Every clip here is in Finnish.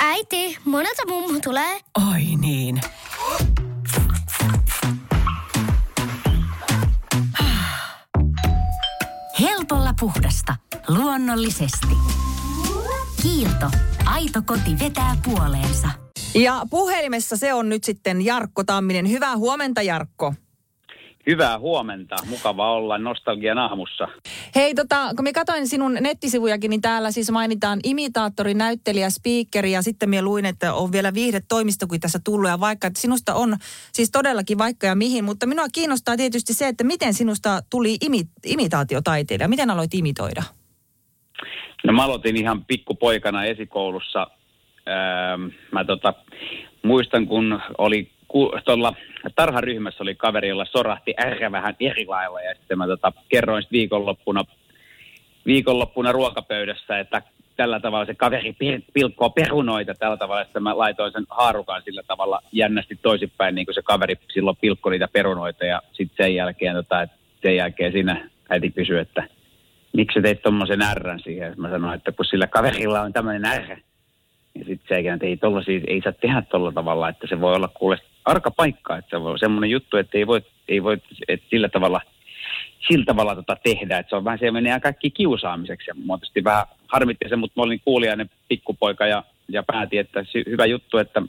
Äiti, monelta mummu tulee? Oi niin. Helpolla puhdasta. Luonnollisesti. Kiilto. Aito koti vetää puoleensa. Ja puhelimessa se on nyt sitten Jarkko Tamminen. Hyvää huomenta Jarkko. Hyvää huomenta. Mukava olla nostalgian aamussa. Hei, tota, kun mä katsoin sinun nettisivujakin, niin täällä siis mainitaan imitaattori, näyttelijä, speakeri ja sitten minä luin, että on vielä viihdetoimistokin tässä tullut ja vaikka, että sinusta on siis todellakin vaikka ja mihin, mutta minua kiinnostaa tietysti se, että miten sinusta tuli imi, imitaatiotaiteilija, miten aloit imitoida? No mä aloitin ihan pikkupoikana esikoulussa. Öö, mä tota, muistan, kun oli tuolla tarharyhmässä oli kaveri, jolla sorahti ärkä vähän eri lailla. Ja sitten mä tota, kerroin sitten viikonloppuna, viikonloppuna ruokapöydässä, että tällä tavalla se kaveri pilkkoo perunoita tällä tavalla, että mä laitoin sen haarukan sillä tavalla jännästi toisinpäin, niin kuin se kaveri silloin pilkkoi niitä perunoita ja sitten sen jälkeen, tota, sen jälkeen siinä äiti kysyi, että miksi teit tuommoisen ärrän siihen. Mä sanoin, että kun sillä kaverilla on tämmöinen ärrä. Ja sitten se että ei, tollasia, ei saa tehdä tuolla tavalla, että se voi olla kuule arka paikka, että se voi semmoinen juttu, että ei voi, ei voi että sillä tavalla, sillä tavalla tota tehdä, että se on vähän, se menee kaikki kiusaamiseksi. Ja mä tietysti vähän harmitti se, mutta mä olin kuulijainen pikkupoika ja, ja päätin, että hyvä juttu, että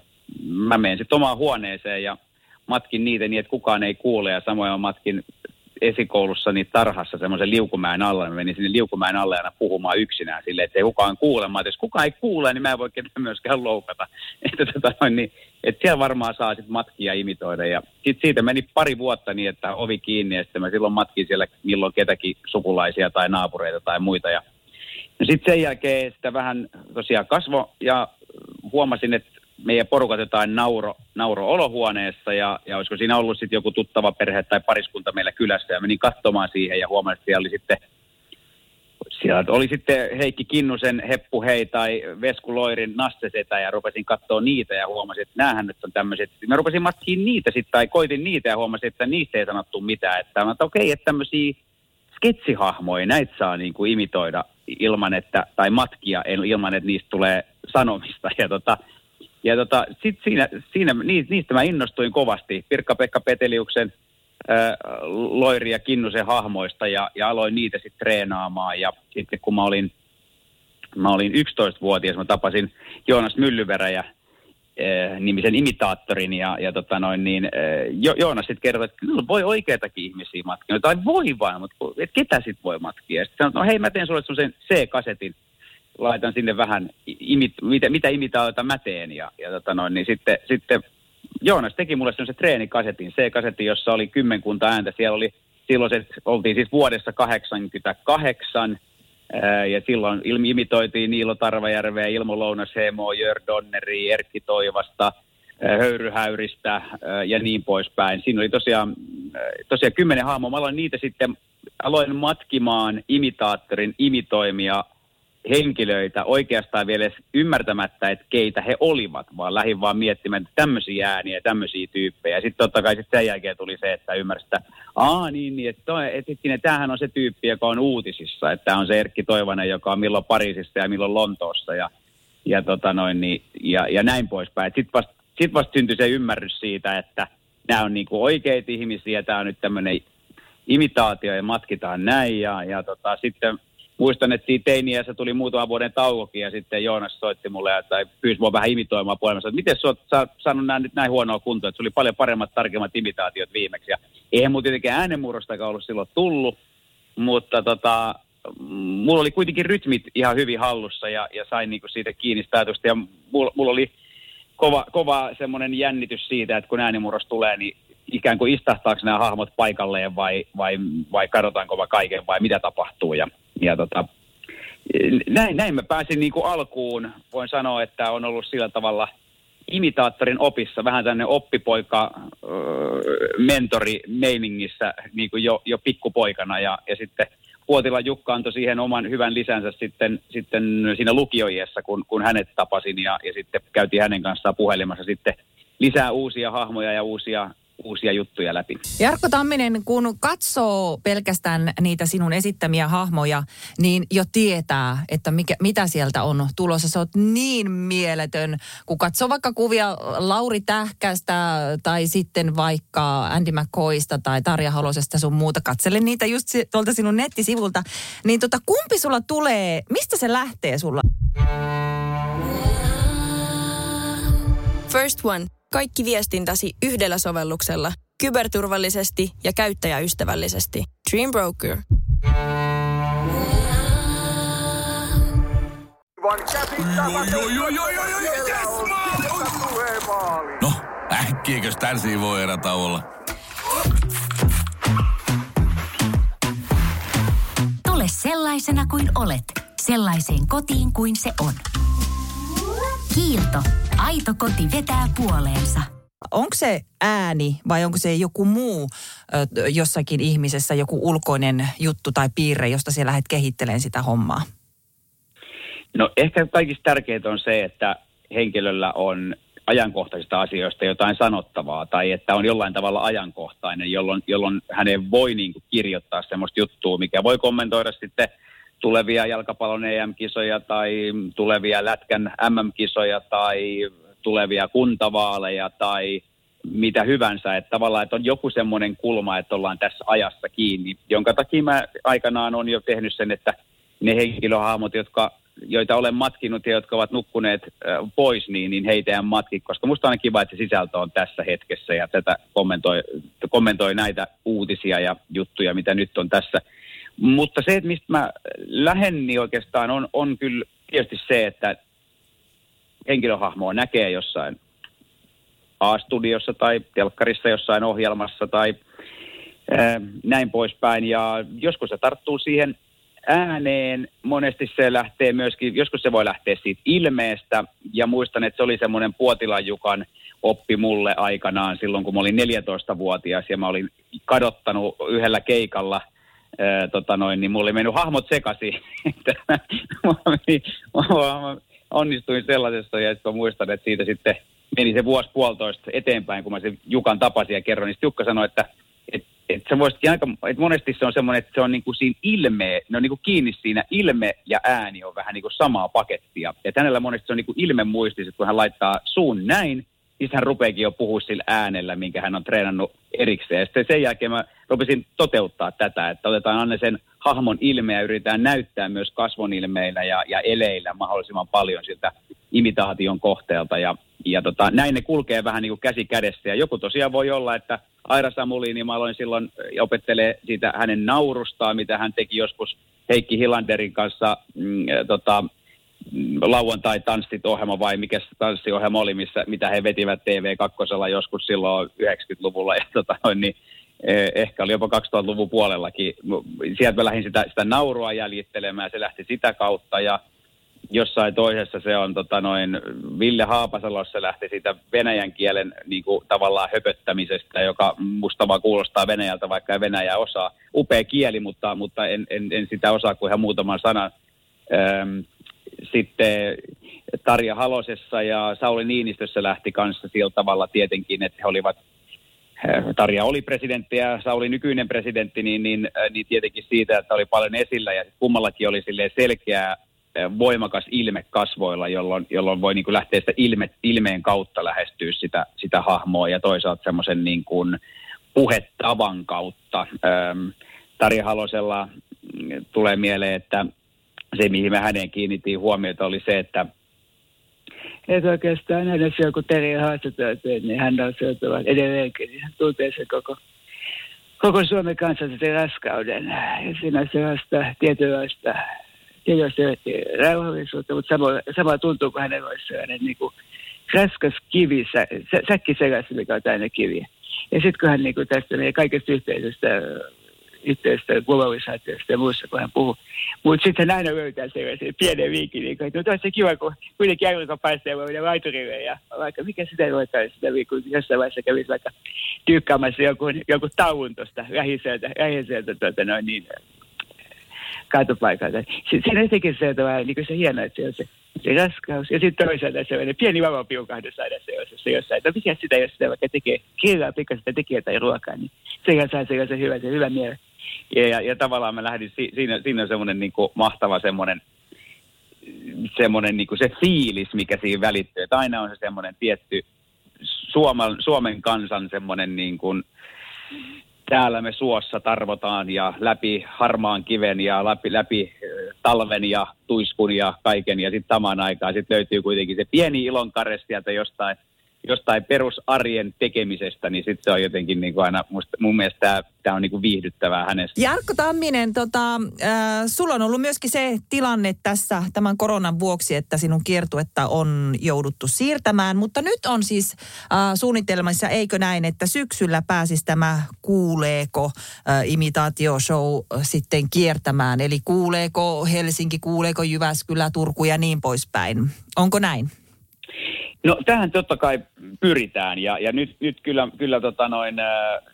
mä menen sitten omaan huoneeseen ja matkin niitä niin, että kukaan ei kuule ja samoin mä matkin esikoulussa niin tarhassa semmoisen liukumäen alla. Mä menin sinne liukumäen alle aina puhumaan yksinään silleen, että ei kukaan kuule. Mä jos kukaan ei kuule, niin mä en voi ketään myöskään loukata. Että, tota, niin, että siellä varmaan saa sitten matkia imitoida. Ja sit siitä meni pari vuotta niin, että ovi kiinni ja sitten mä silloin matkin siellä milloin ketäkin sukulaisia tai naapureita tai muita. Ja, ja sitten sen jälkeen sitä vähän tosiaan kasvo ja huomasin, että meidän porukat jotain nauro, nauro olohuoneessa ja, ja olisiko siinä ollut sitten joku tuttava perhe tai pariskunta meillä kylässä ja menin katsomaan siihen ja huomasin, että siellä oli sitten siellä oli sitten Heikki Kinnusen Heppu Hei tai Vesku Loirin Nassesetä ja rupesin katsoa niitä ja huomasin, että näähän nyt on tämmöiset. Mä rupesin matkiin niitä sitten tai koitin niitä ja huomasin, että niistä ei sanottu mitään. Että, että okei, että tämmöisiä sketsihahmoja, näitä saa niin kuin imitoida ilman, että, tai matkia ilman, että niistä tulee sanomista. Ja tota, ja tota, sit siinä, siinä, niistä mä innostuin kovasti. Pirkka-Pekka Peteliuksen ää, Loiri ja Kinnusen hahmoista ja, ja aloin niitä sitten treenaamaan. Ja sitten kun mä olin, mä olin 11-vuotias, mä tapasin Joonas Myllyveräjä nimisen imitaattorin ja, ja tota noin, niin, jo, Joonas sitten kertoi, että kyllä voi oikeitakin ihmisiä matkia. Tai voi vaan, mutta et ketä sitten voi matkia? Sitten sanoi, no hei mä teen sulle sen C-kasetin laitan sinne vähän, imit, mitä, mitä imitaatiota mä teen. Ja, ja tota noin, niin sitten, sitten Joonas teki mulle semmoisen treenikasetin, C-kasetti, jossa oli kymmenkunta ääntä. Siellä oli, silloin se, oltiin siis vuodessa 88, ää, ja silloin imitoitiin Niilo Tarvajärveä, Ilmo Lounashemo, Jör Donneri, Erkki Toivasta, höyryhäyristä ja niin poispäin. Siinä oli tosiaan, tosiaan kymmenen hahmoa. Mä aloin niitä sitten, aloin matkimaan imitaattorin imitoimia henkilöitä oikeastaan vielä ymmärtämättä, että keitä he olivat, vaan lähin vaan miettimään että tämmöisiä ääniä, tämmöisiä tyyppejä. Sitten totta kai sit sen jälkeen tuli se, että ymmärsi, että aa niin, niin että, toi, että, että tämähän on se tyyppi, joka on uutisissa, että on se Erkki Toivonen, joka on milloin Pariisissa ja milloin Lontoossa ja, ja, tota noin, niin, ja, ja näin poispäin. Sitten vasta sit vast syntyi se ymmärrys siitä, että nämä on niinku oikeita ihmisiä, tämä on nyt tämmöinen imitaatio ja matkitaan näin ja, ja tota, sitten muistan, että siinä teiniässä tuli muutaman vuoden taukokin ja sitten Joonas soitti mulle tai pyysi mua vähän imitoimaan puhelimessa, että miten sä oot saanut nämä nyt näin huonoa kuntoa, että se oli paljon paremmat, tarkemmat imitaatiot viimeksi. Ja eihän mun tietenkin äänenmurrostakaan ollut silloin tullut, mutta tota, mulla oli kuitenkin rytmit ihan hyvin hallussa ja, ja sain niinku siitä kiinni statusta ja mulla, mulla oli kova, kova semmoinen jännitys siitä, että kun äänimurros tulee, niin ikään kuin istahtaako nämä hahmot paikalleen vai, vai, vai katsotaanko vai kaiken vai mitä tapahtuu. Ja, ja tota, näin, näin mä pääsin niin kuin alkuun. Voin sanoa, että on ollut sillä tavalla imitaattorin opissa, vähän tänne oppipoika mentori meiningissä niin kuin jo, jo pikkupoikana ja, ja sitten Puotila Jukka antoi siihen oman hyvän lisänsä sitten, sitten siinä lukioiessa, kun, kun hänet tapasin ja, ja sitten käytiin hänen kanssaan puhelimassa sitten lisää uusia hahmoja ja uusia uusia juttuja läpi. Jarkko Tamminen, kun katsoo pelkästään niitä sinun esittämiä hahmoja, niin jo tietää, että mikä, mitä sieltä on tulossa. Se on niin mieletön, kun katsoo vaikka kuvia Lauri Tähkästä tai sitten vaikka Andy McCoysta tai Tarja Halosesta sun muuta. Katsele niitä just tuolta sinun nettisivulta. Niin tota, kumpi sulla tulee, mistä se lähtee sulla? First One. Kaikki viestintäsi yhdellä sovelluksella. Kyberturvallisesti ja käyttäjäystävällisesti. Dream Broker. No, äkkiäkös tän voi erä olla? Tule sellaisena kuin olet, sellaiseen kotiin kuin se on. Kiilto. Aito koti vetää puoleensa. Onko se ääni vai onko se joku muu ö, jossakin ihmisessä, joku ulkoinen juttu tai piirre, josta sä lähdet kehittelemään sitä hommaa? No ehkä kaikista tärkeintä on se, että henkilöllä on ajankohtaisista asioista jotain sanottavaa tai että on jollain tavalla ajankohtainen, jolloin, jolloin hänen voi niin kuin kirjoittaa semmoista juttua, mikä voi kommentoida sitten – tulevia jalkapallon EM-kisoja tai tulevia lätkän MM-kisoja tai tulevia kuntavaaleja tai mitä hyvänsä. Että tavallaan, että on joku semmoinen kulma, että ollaan tässä ajassa kiinni, jonka takia mä aikanaan on jo tehnyt sen, että ne henkilöhahmot, jotka, joita olen matkinut ja jotka ovat nukkuneet pois, niin, niin heitä en matki, koska musta on kiva, että sisältö on tässä hetkessä ja tätä kommentoi, kommentoi näitä uutisia ja juttuja, mitä nyt on tässä – mutta se, että mistä mä lähden, niin oikeastaan on, on kyllä tietysti se, että henkilöhahmoa näkee jossain A-studiossa tai telkkarissa jossain ohjelmassa tai ää, näin poispäin. Ja joskus se tarttuu siihen ääneen, monesti se lähtee myöskin, joskus se voi lähteä siitä ilmeestä. Ja muistan, että se oli semmoinen Puotilajukan oppi mulle aikanaan silloin, kun mä olin 14-vuotias ja mä olin kadottanut yhdellä keikalla – tota noin, niin mulla oli mennyt hahmot sekaisin. onnistuin sellaisessa ja sitten muistan, että siitä sitten meni se vuosi puolitoista eteenpäin, kun mä sen Jukan tapasin ja kerron, niin Jukka sanoi, että et, et voisikin aika, että monesti se on semmoinen, että se on niinku siinä ilme, ne on niinku kiinni siinä, ilme ja ääni on vähän niinku samaa pakettia. Ja hänellä monesti se on niinku ilme muistis, kun hän laittaa suun näin, hän rupeekin jo puhua sillä äänellä, minkä hän on treenannut erikseen. Ja sitten sen jälkeen mä rupesin toteuttaa tätä, että otetaan aina sen hahmon ilme ja yritetään näyttää myös kasvonilmeillä ja, ja eleillä mahdollisimman paljon siltä imitaation kohteelta. Ja, ja tota, näin ne kulkee vähän niin kuin käsi kädessä. Ja joku tosiaan voi olla, että Aira Samuli, niin mä aloin silloin opettelee siitä hänen naurustaan, mitä hän teki joskus Heikki Hilanderin kanssa mm, tota, lauantai-tanssit ohjelma vai mikä se tanssiohjelma oli, missä, mitä he vetivät TV2 joskus silloin 90-luvulla. Ja tota, niin, eh, ehkä oli jopa 2000-luvun puolellakin. Sieltä mä lähdin sitä, sitä naurua jäljittelemään, se lähti sitä kautta ja jossain toisessa se on tota noin, Ville Haapasalossa lähti siitä venäjän kielen niin kuin, tavallaan höpöttämisestä, joka musta vaan kuulostaa venäjältä, vaikka ei venäjä osaa. Upea kieli, mutta, mutta en, en, en sitä osaa kuin ihan muutaman sanan. Öm, sitten Tarja Halosessa ja Sauli Niinistössä lähti kanssa sillä tavalla tietenkin, että he olivat eh, Tarja oli presidentti ja Sauli nykyinen presidentti, niin, niin, eh, niin tietenkin siitä, että oli paljon esillä ja kummallakin oli selkeä eh, voimakas ilme kasvoilla, jolloin, jolloin voi niin kuin lähteä sitä ilme, ilmeen kautta lähestyä sitä, sitä hahmoa ja toisaalta semmoisen niin kuin puhetavan kautta. Ähm, Tarja Halosella mm, tulee mieleen, että se, mihin me hänen kiinnitin huomiota, oli se, että että oikeastaan hänen siellä, kun Teri haastateltiin, niin hän on sieltä edelleenkin, niin hän tuntee se koko, koko Suomen kansallisen raskauden. Ja siinä on sellaista tietynlaista, tietynlaista rauhallisuutta, mutta sama, sama tuntuu, kun hänellä olisi sellainen niin kuin raskas kivi, sä, säkki selässä, mikä on täynnä kiviä. Ja sitten kun hän niin kuin tästä meidän kaikesta yhteisöstä yhteistä globalisaatiosta ja muussa, kun hän puhuu. Mutta sitten hän aina löytää sellaisen pienen viikin, niin että no olisi kiva, kun kuitenkin aurinko pääsee voi laiturille ja vaikka mikä sitä voitaisiin sitä viikkoa, jossain vaiheessa kävisi vaikka tyykkaamassa joku, joku taulun tuosta lähiseltä, lähiseltä tuota, noin niin, kaatopaikalta. Si- siinä jotenkin se, että vähän niin kuin se hieno, että se on se, se raskaus. Ja sitten toisaalta se on pieni valopiukahdus aina sellaisessa jossain. Että mikä sitä, jos sitä vaikka tekee, kirjaa pikkasen tekee tai ruokaa, niin se saa sellaisen hyvä, se hyvä mielen. Ja, ja, ja tavallaan mä lähdin, si, siinä, siinä on semmoinen niin mahtava semmoinen, semmoinen niin se fiilis, mikä siinä välittyy. Että aina on se semmoinen tietty Suomen, Suomen kansan semmoinen niin kuin, täällä me suossa tarvotaan ja läpi harmaan kiven ja läpi, läpi talven ja tuiskun ja kaiken. Ja sitten samaan aikaan sit löytyy kuitenkin se pieni ilonkare sieltä jostain jostain perusarjen tekemisestä, niin sitten se on jotenkin niin kuin aina, musta, mun mielestä tämä on niin kuin viihdyttävää hänestä. Jarkko Tamminen, tota, äh, sulla on ollut myöskin se tilanne tässä tämän koronan vuoksi, että sinun kiertuetta on jouduttu siirtämään, mutta nyt on siis äh, suunnitelmassa, eikö näin, että syksyllä pääsisi tämä Kuuleeko äh, imitaatioshow sitten kiertämään, eli kuuleeko Helsinki, kuuleeko Jyväskylä, Turku ja niin poispäin. Onko näin? No tähän totta kai pyritään ja, ja nyt, nyt kyllä, kyllä tota noin, äh,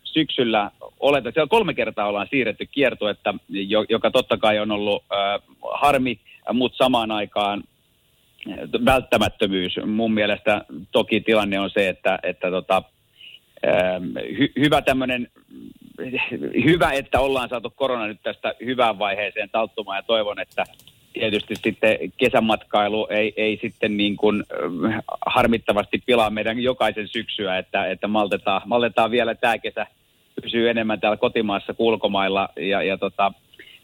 syksyllä oletan, siellä kolme kertaa ollaan siirretty kiertuetta, jo, joka totta kai on ollut äh, harmi, mutta samaan aikaan äh, välttämättömyys. Mun mielestä toki tilanne on se, että, että tota, äh, hy, hyvä tämmöinen hyvä, että ollaan saatu korona nyt tästä hyvään vaiheeseen talttumaan ja toivon, että tietysti sitten kesämatkailu ei, ei sitten niin kuin äh, harmittavasti pilaa meidän jokaisen syksyä, että, että maltetaan, maltetaan vielä tämä kesä pysyy enemmän täällä kotimaassa kulkomailla ja, ja tota,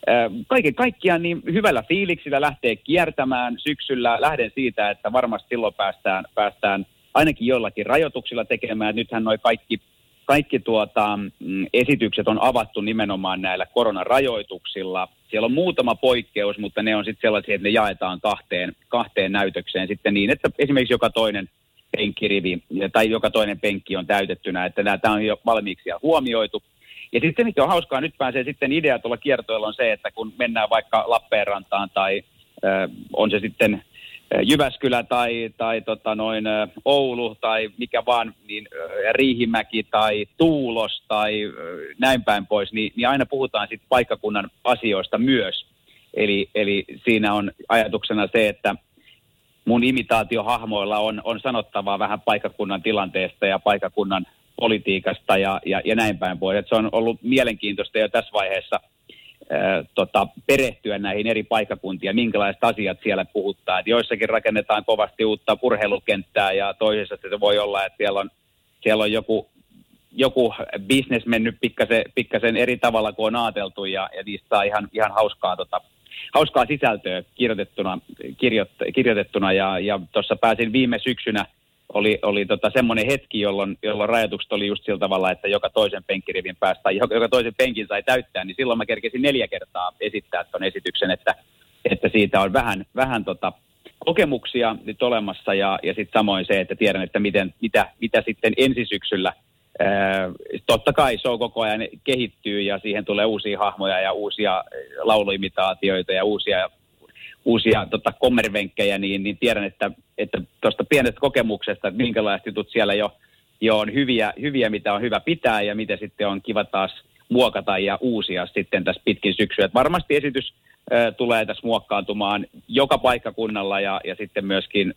äh, kaiken kaikkiaan niin hyvällä fiiliksillä lähtee kiertämään syksyllä. Lähden siitä, että varmasti silloin päästään, päästään ainakin jollakin rajoituksilla tekemään. Nythän noin kaikki kaikki tuota, mm, esitykset on avattu nimenomaan näillä koronarajoituksilla. Siellä on muutama poikkeus, mutta ne on sitten sellaisia, että ne jaetaan kahteen, kahteen näytökseen sitten niin, että esimerkiksi joka toinen penkkirivi tai joka toinen penkki on täytettynä, että tämä on jo valmiiksi ja huomioitu. Ja sitten mikä on hauskaa, nyt pääsee sitten idea tuolla kiertoilla on se, että kun mennään vaikka Lappeenrantaan tai äh, on se sitten Jyväskylä tai, tai tota noin Oulu tai mikä vaan, niin Riihimäki tai Tuulos tai näin päin pois, niin, niin aina puhutaan sitten paikkakunnan asioista myös. Eli, eli siinä on ajatuksena se, että mun imitaatiohahmoilla on, on sanottavaa vähän paikkakunnan tilanteesta ja paikkakunnan politiikasta ja, ja, ja näin päin pois. Et se on ollut mielenkiintoista jo tässä vaiheessa – tota, perehtyä näihin eri paikakuntia, minkälaiset asiat siellä puhuttaa. Et joissakin rakennetaan kovasti uutta urheilukenttää ja toisessa se voi olla, että siellä on, siellä on joku, joku business mennyt pikkasen, pikkasen eri tavalla kuin on ajateltu ja, ja niistä saa ihan, ihan hauskaa, tota, hauskaa sisältöä kirjoitettuna, kirjoit, kirjoitettuna ja, ja tuossa pääsin viime syksynä – oli, oli tota semmoinen hetki, jolloin, jolloin rajoitukset oli just sillä tavalla, että joka toisen penkkirivin päästä tai joka, toisen penkin sai täyttää, niin silloin mä kerkesin neljä kertaa esittää tuon esityksen, että, että siitä on vähän, vähän tota kokemuksia nyt olemassa ja, ja sitten samoin se, että tiedän, että miten, mitä, mitä sitten ensisyksyllä Ää, totta kai show koko ajan kehittyy ja siihen tulee uusia hahmoja ja uusia lauluimitaatioita ja uusia uusia tota, kommervenkkejä, niin, niin tiedän, että että tuosta pienestä kokemuksesta, että minkälaiset jutut siellä jo, jo on hyviä, hyviä, mitä on hyvä pitää ja mitä sitten on kiva taas muokata ja uusia sitten tässä pitkin syksyä. Että varmasti esitys ö, tulee tässä muokkaantumaan joka paikkakunnalla ja, ja sitten myöskin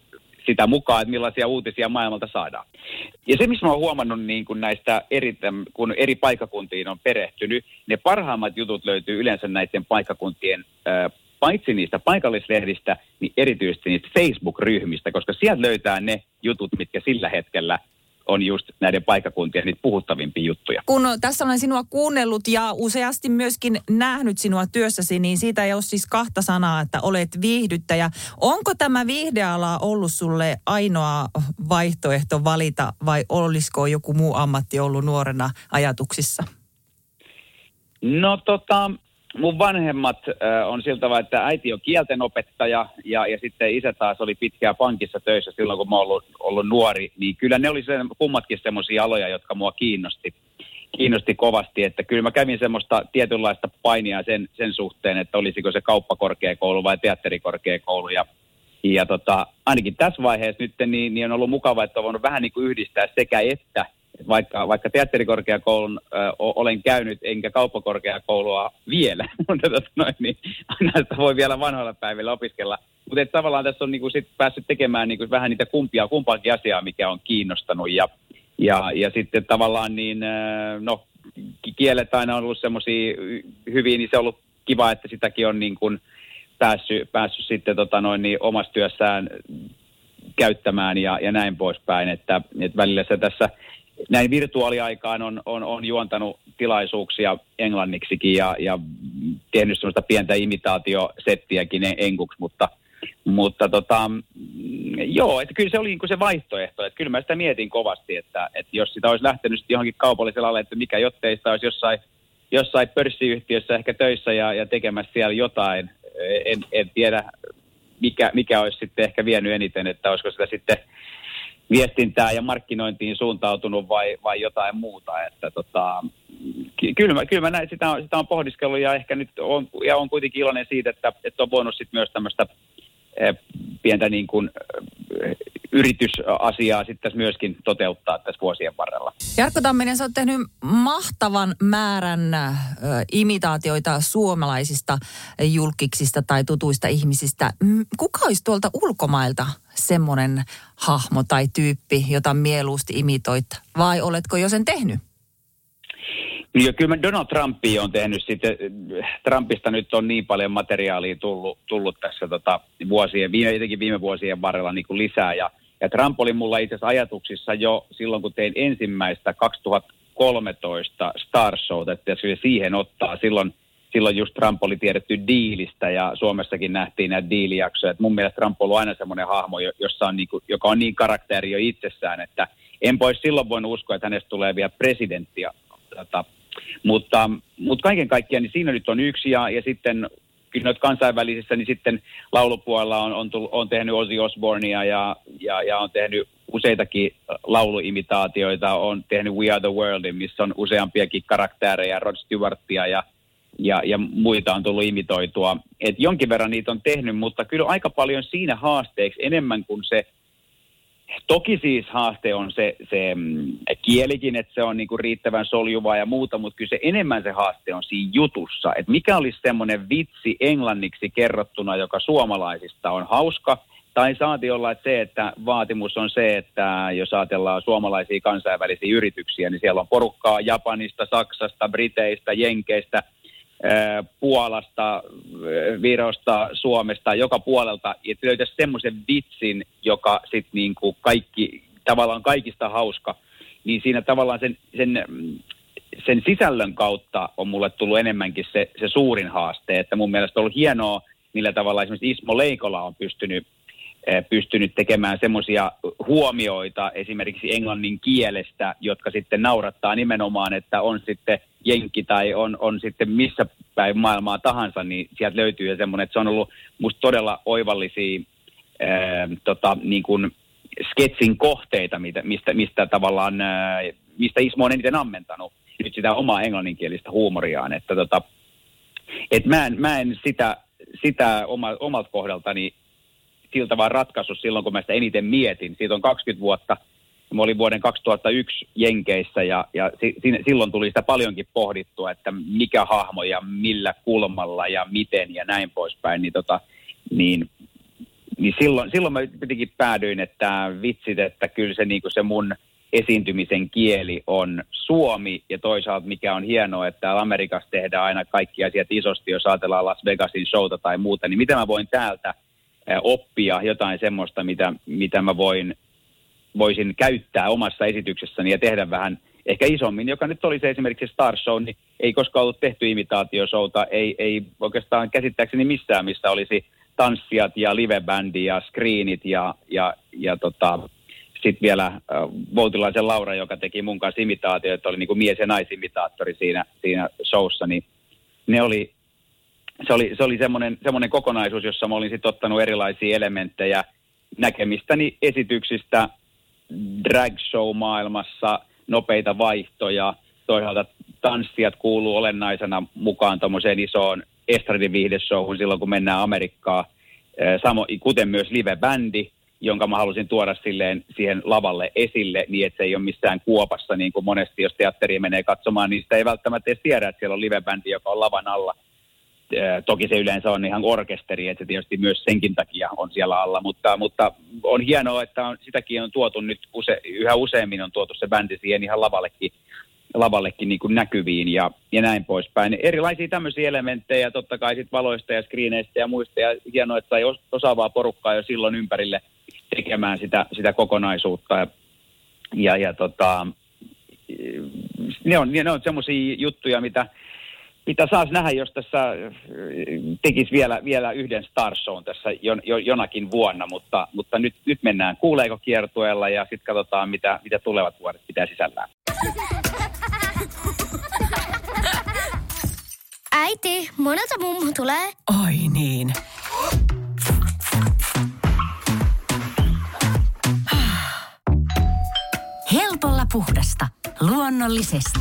sitä mukaan, että millaisia uutisia maailmalta saadaan. Ja se, missä mä oon huomannut niin kun näistä eri, kun eri paikakuntiin on perehtynyt, ne parhaimmat jutut löytyy yleensä näiden paikakuntien ö, paitsi niistä paikallislehdistä, niin erityisesti niistä Facebook-ryhmistä, koska sieltä löytää ne jutut, mitkä sillä hetkellä on just näiden paikakuntien niitä puhuttavimpia juttuja. Kun tässä olen sinua kuunnellut ja useasti myöskin nähnyt sinua työssäsi, niin siitä ei ole siis kahta sanaa, että olet viihdyttäjä. Onko tämä viihdeala ollut sulle ainoa vaihtoehto valita vai olisiko joku muu ammatti ollut nuorena ajatuksissa? No tota, mun vanhemmat äh, on siltä tavalla, että äiti on kieltenopettaja ja, ja sitten isä taas oli pitkään pankissa töissä silloin, kun mä oon ollut, ollut nuori. Niin kyllä ne oli sen, kummatkin semmoisia aloja, jotka mua kiinnosti, kiinnosti kovasti. Että kyllä mä kävin semmoista tietynlaista painia sen, sen suhteen, että olisiko se kauppakorkeakoulu vai teatterikorkeakoulu. Ja, ja tota, ainakin tässä vaiheessa nyt niin, niin on ollut mukava, että on voinut vähän niin kuin yhdistää sekä että vaikka, vaikka teatterikorkeakoulun ö, olen käynyt, enkä kauppakorkeakoulua vielä, mutta tota noin, niin aina sitä voi vielä vanhoilla päivillä opiskella. Mutta tavallaan tässä on niinku sit päässyt tekemään niinku vähän niitä kumpia, kumpaakin asiaa, mikä on kiinnostanut. Ja, ja, ja sitten tavallaan niin, no, kielet aina on ollut semmoisia hyviä, niin se on ollut kiva, että sitäkin on niin kuin päässyt, päässyt sitten tota noin, niin omassa työssään käyttämään ja, ja näin poispäin. Että, että välillä se tässä näin virtuaaliaikaan on, on, on juontanut tilaisuuksia englanniksikin ja, ja tehnyt sellaista pientä imitaatiosettiäkin enkuksi, mutta, mutta tota, joo, että kyllä se oli niin kuin se vaihtoehto, että kyllä mä sitä mietin kovasti, että, että jos sitä olisi lähtenyt johonkin kaupalliselle alalle, että mikä jotteista olisi jossain, jossain pörssiyhtiössä ehkä töissä ja, ja tekemässä siellä jotain, en, en tiedä mikä, mikä olisi sitten ehkä vienyt eniten, että olisiko sitä sitten viestintää ja markkinointiin suuntautunut vai, vai jotain muuta. Että tota, kyllä mä, kyllä mä näin, sitä on, sitä on pohdiskellut ja ehkä nyt on, ja on kuitenkin iloinen siitä, että, että on voinut sitten myös tämmöistä eh, pientä niin kuin, eh, yritysasiaa sitten myöskin toteuttaa tässä vuosien varrella. Jarkko Tamminen, sä oot tehnyt mahtavan määrän ö, imitaatioita suomalaisista julkiksista tai tutuista ihmisistä. Kuka olisi tuolta ulkomailta semmoinen hahmo tai tyyppi, jota mieluusti imitoit? Vai oletko jo sen tehnyt? Niin kyllä Donald Trumpia on tehnyt sitten, Trumpista nyt on niin paljon materiaalia tullut, tullut tässä tota vuosien, viime, jotenkin viime vuosien varrella niin kuin lisää ja ja Trump oli mulla itse asiassa ajatuksissa jo silloin, kun tein ensimmäistä 2013 Star Showta, että siihen ottaa. Silloin, silloin just Trump oli tiedetty diilistä ja Suomessakin nähtiin näitä diilijaksoja. Et mun mielestä Trump on ollut aina semmoinen hahmo, jossa on niinku, joka on niin karakteri jo itsessään, että en pois silloin voinut uskoa, että hänestä tulee vielä presidenttiä. Tota, mutta, mutta kaiken kaikkiaan niin siinä nyt on yksi ja, ja sitten kyllä kansainvälisissä, niin sitten laulupuolella on, on, tullut, on tehnyt Ozzy Osbournea ja, ja, ja on tehnyt useitakin lauluimitaatioita. On tehnyt We Are the World, missä on useampiakin karaktäärejä, Rod Stewartia ja, ja, ja muita on tullut imitoitua. Et jonkin verran niitä on tehnyt, mutta kyllä aika paljon siinä haasteeksi enemmän kuin se – Toki siis haaste on se, se mm, kielikin, että se on niinku riittävän soljuvaa ja muuta, mutta kyllä se enemmän se haaste on siinä jutussa. Että mikä olisi semmoinen vitsi englanniksi kerrottuna, joka suomalaisista on hauska, tai saati olla että se, että vaatimus on se, että jos ajatellaan suomalaisia kansainvälisiä yrityksiä, niin siellä on porukkaa Japanista, Saksasta, Briteistä, Jenkeistä – Puolasta, Virosta, Suomesta, joka puolelta, että löytäisi semmoisen vitsin, joka sitten niinku kaikki, tavallaan kaikista hauska, niin siinä tavallaan sen, sen, sen sisällön kautta on mulle tullut enemmänkin se, se suurin haaste, että mun mielestä on ollut hienoa, millä tavalla esimerkiksi Ismo Leikola on pystynyt pystynyt tekemään semmoisia huomioita esimerkiksi englannin kielestä, jotka sitten naurattaa nimenomaan, että on sitten jenkki tai on, on sitten missä päin maailmaa tahansa, niin sieltä löytyy semmoinen, että se on ollut musta todella oivallisia ää, tota, niin kuin sketsin kohteita, mitä, mistä, mistä tavallaan, ää, mistä Ismo on eniten ammentanut nyt sitä omaa englanninkielistä huumoriaan, että tota, et mä, en, mä en sitä, sitä oma, omalta kohdaltani siltä vaan ratkaisu silloin, kun mä sitä eniten mietin. Siitä on 20 vuotta. Mä olin vuoden 2001 Jenkeissä ja, ja si, silloin tuli sitä paljonkin pohdittua, että mikä hahmo ja millä kulmalla ja miten ja näin poispäin. Niin, tota, niin, niin silloin, silloin mä jotenkin päädyin, että vitsit, että kyllä se, niin se mun esiintymisen kieli on suomi ja toisaalta mikä on hienoa, että täällä Amerikassa tehdään aina kaikki asiat isosti, jos ajatellaan Las Vegasin showta tai muuta, niin miten mä voin täältä – oppia jotain semmoista, mitä, mitä mä voin, voisin käyttää omassa esityksessäni ja tehdä vähän ehkä isommin, joka nyt oli se esimerkiksi Star Show, niin ei koskaan ollut tehty imitaatioshowta, ei, ei oikeastaan käsittääkseni missään, missä olisi tanssijat ja livebändi ja screenit ja, ja, ja tota, sitten vielä Voutilaisen Laura, joka teki mun kanssa imitaatioita, oli niin kuin mies- ja naisimitaattori siinä, siinä showssa, niin ne oli se oli, se oli semmoinen, semmoinen kokonaisuus, jossa mä olin sitten ottanut erilaisia elementtejä näkemistäni esityksistä drag show maailmassa, nopeita vaihtoja, toisaalta tanssijat kuuluu olennaisena mukaan tuommoiseen isoon estradin viihdeshowhun silloin, kun mennään Amerikkaan, Samo, kuten myös live-bändi. jonka mä halusin tuoda silleen siihen lavalle esille, niin että se ei ole missään kuopassa, niin kuin monesti jos teatteri menee katsomaan, niin sitä ei välttämättä edes tiedä, että siellä on livebändi, joka on lavan alla. Toki se yleensä on ihan orkesteri, että se tietysti myös senkin takia on siellä alla, mutta, mutta on hienoa, että on, sitäkin on tuotu nyt use, yhä useammin on tuotu se bändi siihen ihan lavallekin lavallekin niin kuin näkyviin ja, ja näin poispäin. Erilaisia tämmöisiä elementtejä, totta kai sit valoista ja screeneistä ja muista, ja hienoa, että sai osaavaa porukkaa jo silloin ympärille tekemään sitä, sitä kokonaisuutta. Ja, ja, ja tota, ne on, ne on semmoisia juttuja, mitä, mitä saisi nähdä, jos tässä tekisi vielä, vielä yhden Star Shown tässä jo, jo, jonakin vuonna, mutta, mutta nyt, nyt mennään kuuleeko kiertueella ja sitten katsotaan, mitä, mitä tulevat vuodet pitää sisällään. Äiti, monelta mummu tulee? Oi niin. Helpolla puhdasta. Luonnollisesti.